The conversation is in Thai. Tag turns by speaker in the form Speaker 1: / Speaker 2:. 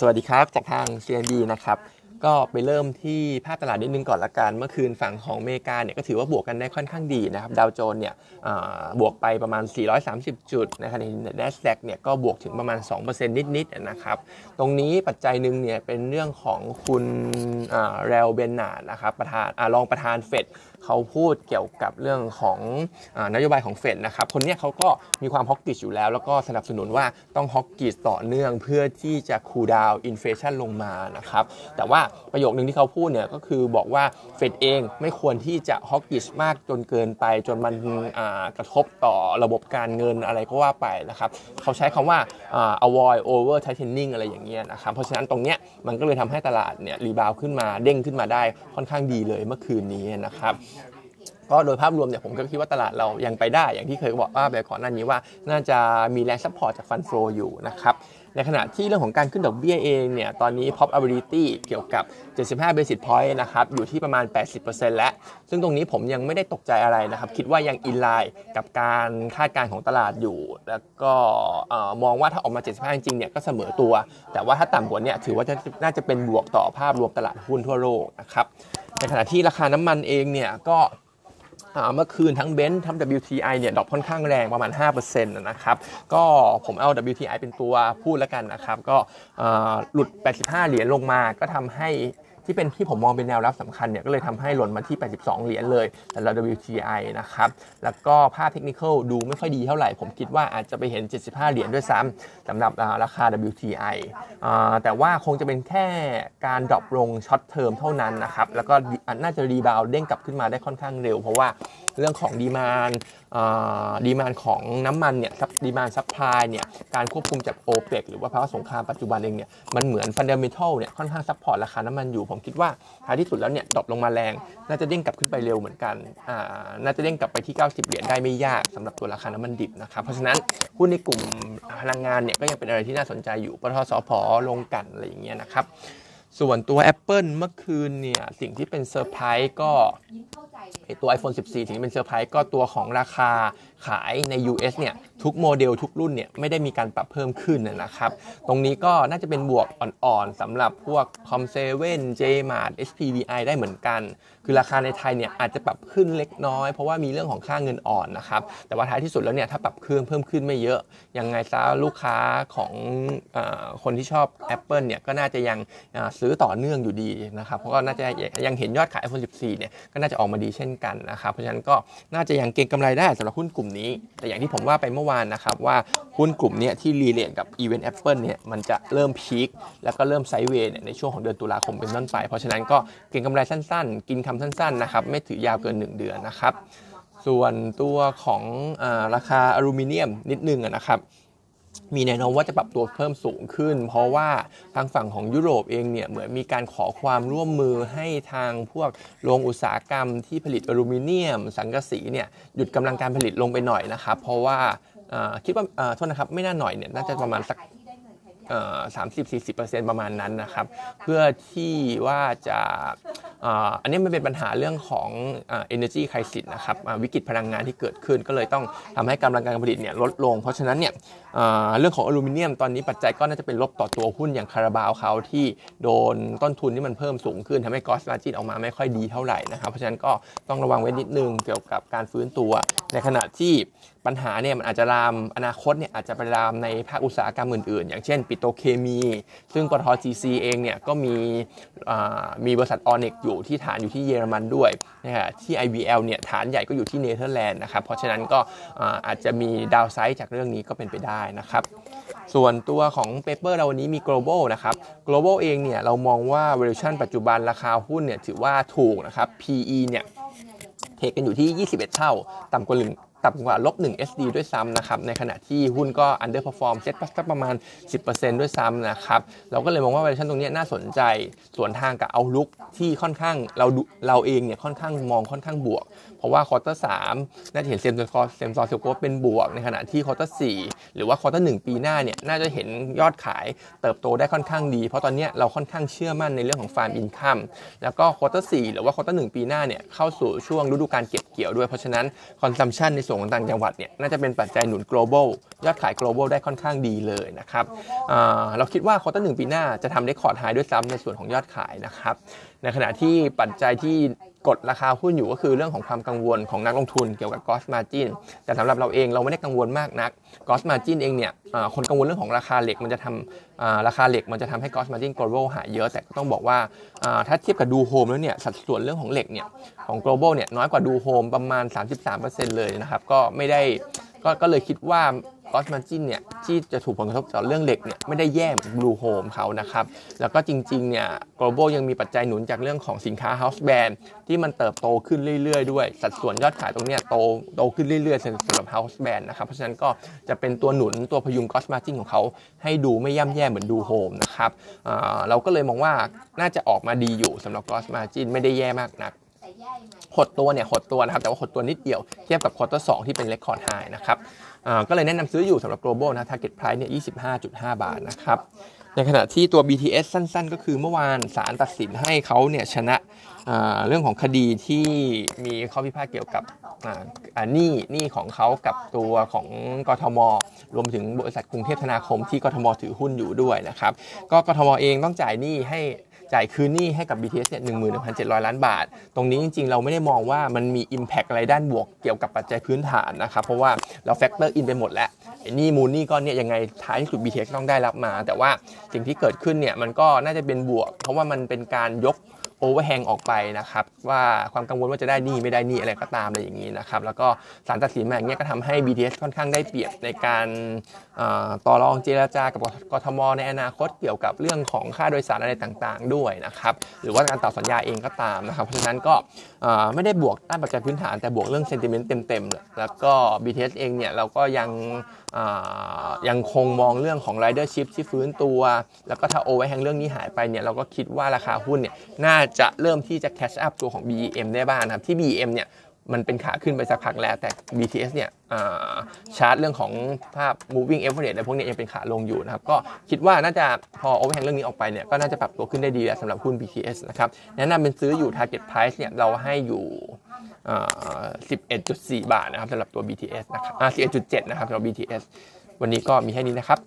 Speaker 1: สวัสดีครับ จากทาง CNB นะครับ ก็ไปเริ่มที่ภาพตลาดนิดนึงก่อนละกัน เมื่อคืนฝั่งของอเมริกาเนี่ยก็ถือว่าบวกกันได้ค่อนข้างดีนะครับ ดาวโจนส์เนี่ยบวกไปประมาณ 430 จุดนะครับใน NASDAQ เนี่ยก็บวกถึงประมาณ 2%นิดๆนะครับ ตรงนี้ปัจจัยหนึ่งเนี่ยเป็นเรื่องของคุณเรลเบนนาร์นะครับประธานอรองประธานเฟด เขาพูดเกี่ยวกับเรื่องของอนโยบายของเฟดนะครับ คนนี้เขาก็มีความ hawkish อยู่แล้ว แล้วก็สนับสนุนว่าต้อง hawkish ต่อเนื่องเพื่อที่จะ cool down inflation ลงมานะครับ แต่ว่าประโยคนึงที่เขาพูดเนี่ยก็คือบอกว่าเฟดเองไม่ควรที่จะ hawkish มากจนเกินไป จนมันกระทบต่อระบบการเงินอะไรก็ว่าไปนะครับ เขาใช้คำว่าอ่า avoid over tightening อะไรอย่างเงี้ยนะครับ เพราะฉะนั้นตรงเนี้ยมันก็เลยทำให้ตลาดเนี่ย rebound ขึ้นมาเด้งขึ้นมาได้ค่อนข้างดีเลยเมื่อคืนนี้นะครับ ก็โดยภาพรวมเนี่ยผมก็คิดว่าตลาดเรายังไปได้ อย่างที่เคยบอกว่าไปก่อนหน้านี้ว่า น่าจะมีแรง support จาก fund flow อยู่นะครับในขณะที่เรื่องของการขึ้นดอกเบี้ยเองเนี่ยตอนนี้ probability เกี่ยวกับ 75 basis point นะครับอยู่ที่ประมาณ 80%แล้ว ซึ่งตรงนี้ผมยังไม่ได้ตกใจอะไรนะครับ คิดว่ายัง in line กับการคาดการณ์ของตลาดอยู่ แล้วก็มองว่าถ้าออกมา 75 จริงเนี่ยก็เสมอตัว แต่ว่าถ้าต่ำกว่าเนี่ยถือว่าน่าจะเป็นบวกต่อภาพรวมตลาดหุ้นทั่วโลกนะครับในขณะที่ราคาน้ำมันเองเนี่ยก็ เมื่อคืนทั้งเบนซ์ทั้ง WTI เนี่ยดรอปค่อนข้างแรงประมาณ 5%นะครับ ก็ผมเอา WTI เป็นตัวพูดแล้วกันนะครับ ก็หลุด 85 เหรียญลงมาก็ทำให้ ที่เป็นที่ผมมองเป็นแนวรับสำคัญเนี่ยก็เลยทำให้หล่นมาที่ 82 เหรียญเลยสำหรับ WTI นะครับ แล้วก็ภาพเทคนิคดูไม่ค่อยดีเท่าไหร่ ผมคิดว่าอาจจะไปเห็น 75 เหรียญด้วยซ้ำสำหรับราคา WTI แต่ว่าคงจะเป็นแค่การ drop ลง short term เท่านั้นนะครับ แล้วก็น่าจะ rebound เด้งกลับขึ้นมาได้ค่อนข้างเร็ว เพราะว่าเรื่องของ demand demand ของน้ำมันเนี่ย demand supply เนี่ยการควบคุมจากโอเปกหรือว่าภาวะสงครามปัจจุบันเองเนี่ยมันเหมือน fundamental เนี่ยค่อนข้าง support ราคาน้ำมันอยู่ ผมคิดว่าท้ายที่สุดแล้วเนี่ย drop ลงมาแรง น่าจะเด้งกลับขึ้นไปเร็วเหมือนกันน่าจะเด้งกลับไปที่ 90 เหรียญได้ไม่ยากสำหรับตัวราคาน้ำมันดิบนะครับเพราะฉะนั้นหุ้นในกลุ่มพลังงานเนี่ยก็ยังเป็นอะไรที่น่าสนใจอยู่ปตท ปตทสผลงกันอะไรอย่างเงี้ยนะครับ ส่วนตัว Apple เมื่อคืนเนี่ย สิ่งที่เป็นเซอร์ไพรส์ก็ตัว iPhone 14 ถึงเป็นเซอร์ไพรส์ก็ตัวของราคาขายใน US เนี่ย ทุกโมเดลทุกรุ่นเนี่ยไม่ได้มีการปรับเพิ่มขึ้นนะครับ ตรงนี้ก็น่าจะเป็นบวกอ่อนๆสำหรับพวก Com7 JMart SPVI ได้เหมือนกัน คือราคาในไทยเนี่ยอาจจะปรับขึ้นเล็กน้อย เพราะว่ามีเรื่องของค่าเงินอ่อนนะครับ แต่ว่าท้ายที่สุดแล้วเนี่ยถ้าปรับเครื่องเพิ่มขึ้นไม่เยอะยังไงซะลูกค้าของอคนที่ชอบ Apple เนี่ยก็น่าจะยังซื้อต่อเนื่องอยู่ดีนะครับ เพราะก็น่าจะยังเห็นยอดขาย iPhone 14 เนี่ยก็น่าจะออกมาดีเช่นกันนะครับ เพราะฉะนั้นก็น่าจะยังเก็งกำไรได้สำหรับหุ้นกลุ่มนี้ แต่อย่างที่ผมว่าไปเมื่อวานนะครับว่าหุ้นกลุ่มนี้ที่รีเลทกับ Event Apple เนี่ยมันจะเริ่มพีคแล้วก็เริ่มไซด์เวย์เนี่ยในช่วงของเดือนตุลาคมเป็นต้นไป เพราะฉะนั้นก็เก็งกำไรสั้นๆ กินคำสั้นๆนะครับไม่ถือยาวเกิน 1 เดือนนะครับส่วนตัวของอราคาอลูมิเนียมนิดนึงนะครับมีแนวโน้มว่าจะปรับตัวเพิ่มสูงขึ้น เพราะว่าทางฝั่งของยุโรปเองเนี่ยเหมือนมีการขอความร่วมมือให้ทางพวกโรงอุตสาหกรรมที่ผลิตอลูมิเนียม สังกะสีเนี่ยหยุดกำลังการผลิตลงไปหน่อยนะครับ เพราะว่า คิดว่าโทษนะครับไม่น่าหน่อยเนี่ยน่าจะประมาณสักสามสิบสี่สิบเปอร์เซ็นต์ประมาณนั้นนะครับ เพื่อที่ว่าจะอันนี้มันเป็นปัญหาเรื่องของอ่า energy crisis นะครับวิกฤตพลังงานที่เกิดขึ้น ก็เลยต้องทำให้กำลังการผลิตเนี่ยลดลง เพราะฉะนั้นเนี่ยเรื่องของอลูมิเนียมตอนนี้ปัจจัยก็น่าจะเป็นลบต่อตัวหุ้นอย่างคาราบาวเขาที่โดนต้นทุนที่มันเพิ่มสูงขึ้นทำให้กอสมาจินออกมาไม่ค่อยดีเท่าไหร่นะครับ เพราะฉะนั้นก็ต้องระวังไว้นิดนึงเกี่ยวกับการฟื้นตัว ในขณะที่ปัญหาเนี่ยมันอาจจะลามอนาคตเนี่ยอาจจะไปลามในภาคอุตสาหกรรมอื่น ๆ อย่างเช่น ปิโตเคมี ซึ่งปตท GC เองเนี่ยก็มีมีบริษัทออเนกอยู่ที่ฐานอยู่ที่เยอรมันด้วยนะฮะที่ IVL เนี่ยฐานใหญ่ก็อยู่ที่เนเธอร์แลนด์นะครับเพราะฉะนั้นก็อาอาจจะมี downside จากเรื่องนี้ก็เป็นไปได้นะครับส่วนตัวของ paper เราวันนี้มี global นะครับ global เองเนี่ยเรามองว่า valuation ปัจจุบันราคาหุ้นเนี่ยถือว่าถูกนะครับ PE เนี่ย เทคกันอยู่ที่ 21 เท่า ต่ำกว่าลึง ต่ำกว่าลบ1 SD ด้วยซ้ำนะครับ ในขณะที่หุ้นก็ underperform SET สักประมาณ 10%ด้วยซ้ำนะครับ เราก็เลยมองว่า valuation ตรงนี้น่าสนใจ สวนทางกับ outlook ที่ค่อนข้างเราเราเองเนี่ยค่อนข้างมองค่อนข้างบวก เพราะว่า quarter สามน่าจะเห็น same store same store sales growth เป็นบวก ในขณะที่ quarter สี่หรือว่า quarter หนึ่งปีหน้าเนี่ยน่าจะเห็นยอดขายเติบโตได้ค่อนข้างดี เพราะตอนนี้เราค่อนข้างเชื่อมั่นในเรื่องของ farm income แล้วก็ quarter สี่หรือว่า quarter หนึ่งปีหน้าเนี่ยเข้าสู่ช่วงฤดูการเก็บเกี่ยวด้วยเพราะฉะนั้น consumption ในส่วนของต่างจังหวัดเนี่ยน่าจะเป็นปัจจัยหนุน global ยอดขาย global ได้ค่อนข้างดีเลยนะครับอ่าเราคิดว่า quarter หนึ่งปีหน้าจะทำได้ record high ด้วยซ้ำในส่วนของยอดขายนะครับ ในขณะที่ปัจจัยที่กดราคาหุ้นอยู่ก็คือเรื่องของความกังวลของนักลงทุนเกี่ยวกับ gross margin แต่สำหรับเราเองเราไม่ได้กังวลมากนัก gross margin เองเนี่ยคนกังวลเรื่องของราคาเหล็กมันจะทำราคาเหล็กมันจะทำให้ gross margin global หายเยอะ แต่ก็ต้องบอกว่าถ้าเทียบกับดูโฮมแล้วเนี่ยสัดส่วนเรื่องของเหล็กเนี่ยของ global เนี่ยน้อยกว่าดูโฮมประมาณ 33%เลยนะครับก็ไม่ได้กก็เลยคิดว่า gross margin เนี่ยที่จะถูกผลกระทบจากเรื่องเหล็กเนี่ยไม่ได้แย่เหมือน Blue Home เขานะครับ แล้วก็จริงๆเนี่ย global ยังมีปัจจัยหนุนจากเรื่องของสินค้า house brand ที่มันเติบโตขึ้นเรื่อยๆ ด้วย สัดส่วนยอดขายตรงเนี้ยโตโตขึ้นเรื่อยๆสำหรับ house brand นะครับ เพราะฉะนั้นก็จะเป็นตัวหนุนตัวพยุง gross margin ของเขา ให้ดูไม่ย่ำแย่เหมือนดู home นะครับเราก็เลยมองว่าน่าจะออกมาดีอยู่สำหรับ gross margin ไม่ได้แย่มากนัก หดตัวเนี่ยหดตัวนะครับแต่ว่าหดตัวนิดเดียวเทียบกับ quarter สองที่เป็น record high นะครับก็เลยแนะนำซื้ออยู่สำหรับ global นะ target price เนี่ย 25.5 บาทนะครับในขณะที่ตัว BTS สั้นๆ ก็คือเมื่อวานศาลตัดสินให้เขาเนี่ยชนะเรื่องของคดีที่มีข้อพิพาทเกี่ยวกับหนี้หนี้ของเขากับตัวของกทม รวมถึงบริษัทกรุงเทพธนาคมที่กทมถือหุ้นอยู่ด้วยนะครับ ก็กทมเองต้องจ่ายหนี้ให้ จ่ายคืนหนี้ให้กับ BTS เนี่ย11,700ล้านบาท ตรงนี้จริงๆ เราไม่ได้มองว่ามันมี Impact อะไรด้านบวกเกี่ยวกับปัจจัยพื้นฐานนะครับ เพราะว่าเรา factor in ไปหมดแล้วไอ้นี่มูลหนี้ก้อนเนี่ยยังไงท้ายสุด BTS ต้องได้รับมา แต่ว่าสิ่งที่เกิดขึ้นเนี่ยมันก็น่าจะเป็นบวก เพราะว่ามันเป็นการยก overhang ออกไปนะครับว่าความกังวลว่าจะได้หนี้ไม่ได้หนี้อะไรก็ตามอะไรอย่างนี้นะครับแล้วก็ศาลตัดสินมาอย่างเงี้ยก็ทำให้ BTS ค่อนข้างได้เปรียบในการต่อรองเจรจากับกทม ในอนาคตเกี่ยวกับเรื่องของค่าโดยสารอะไรต่างๆ ด้วยนะครับหรือว่าการต่อสัญญาเองก็ตามนะครับเพราะฉะนั้นก็ไม่ได้บวกด้านปัจจัยพื้นฐานแต่บวกเรื่องเซนติเมนต์เต็มๆแล้วก็ BTS เองเนี่ยเราก็ยังยังคงมองเรื่องของ ridership ที่ฟื้นตัว แล้วก็ถ้าโอเวอร์แฮงเรื่องนี้หายไปเนี่ยเราก็คิดว่าราคาหุ้นเนี่ยน่าจะเริ่มที่จะ catch up ตัวของ BEM ได้บ้างนะครับ ที่ BEM เนี่ยมันเป็นขาขึ้นไปสักพักแล้วแต่ BTS เนี่ยาชาร์ตเรื่องของภาพ moving average อะไรพวกนี้ยังเป็นขาลงอยู่นะครับ ก็คิดว่าน่าจะพอ overhang เรื่องนี้ออกไปเนี่ยก็น่าจะปรับตัวขึ้นได้ดีแล้วสำหรับหุ้น BTS นะครับแนะนำเป็นซื้ออยู่ target price เนี่ยเราให้อยู่ 11.4 บาทนะครับสำหรับตัว BTS นะครับ11.7 นะครับสำหรับ BTS วันนี้ก็มีแค่นี้นะครับ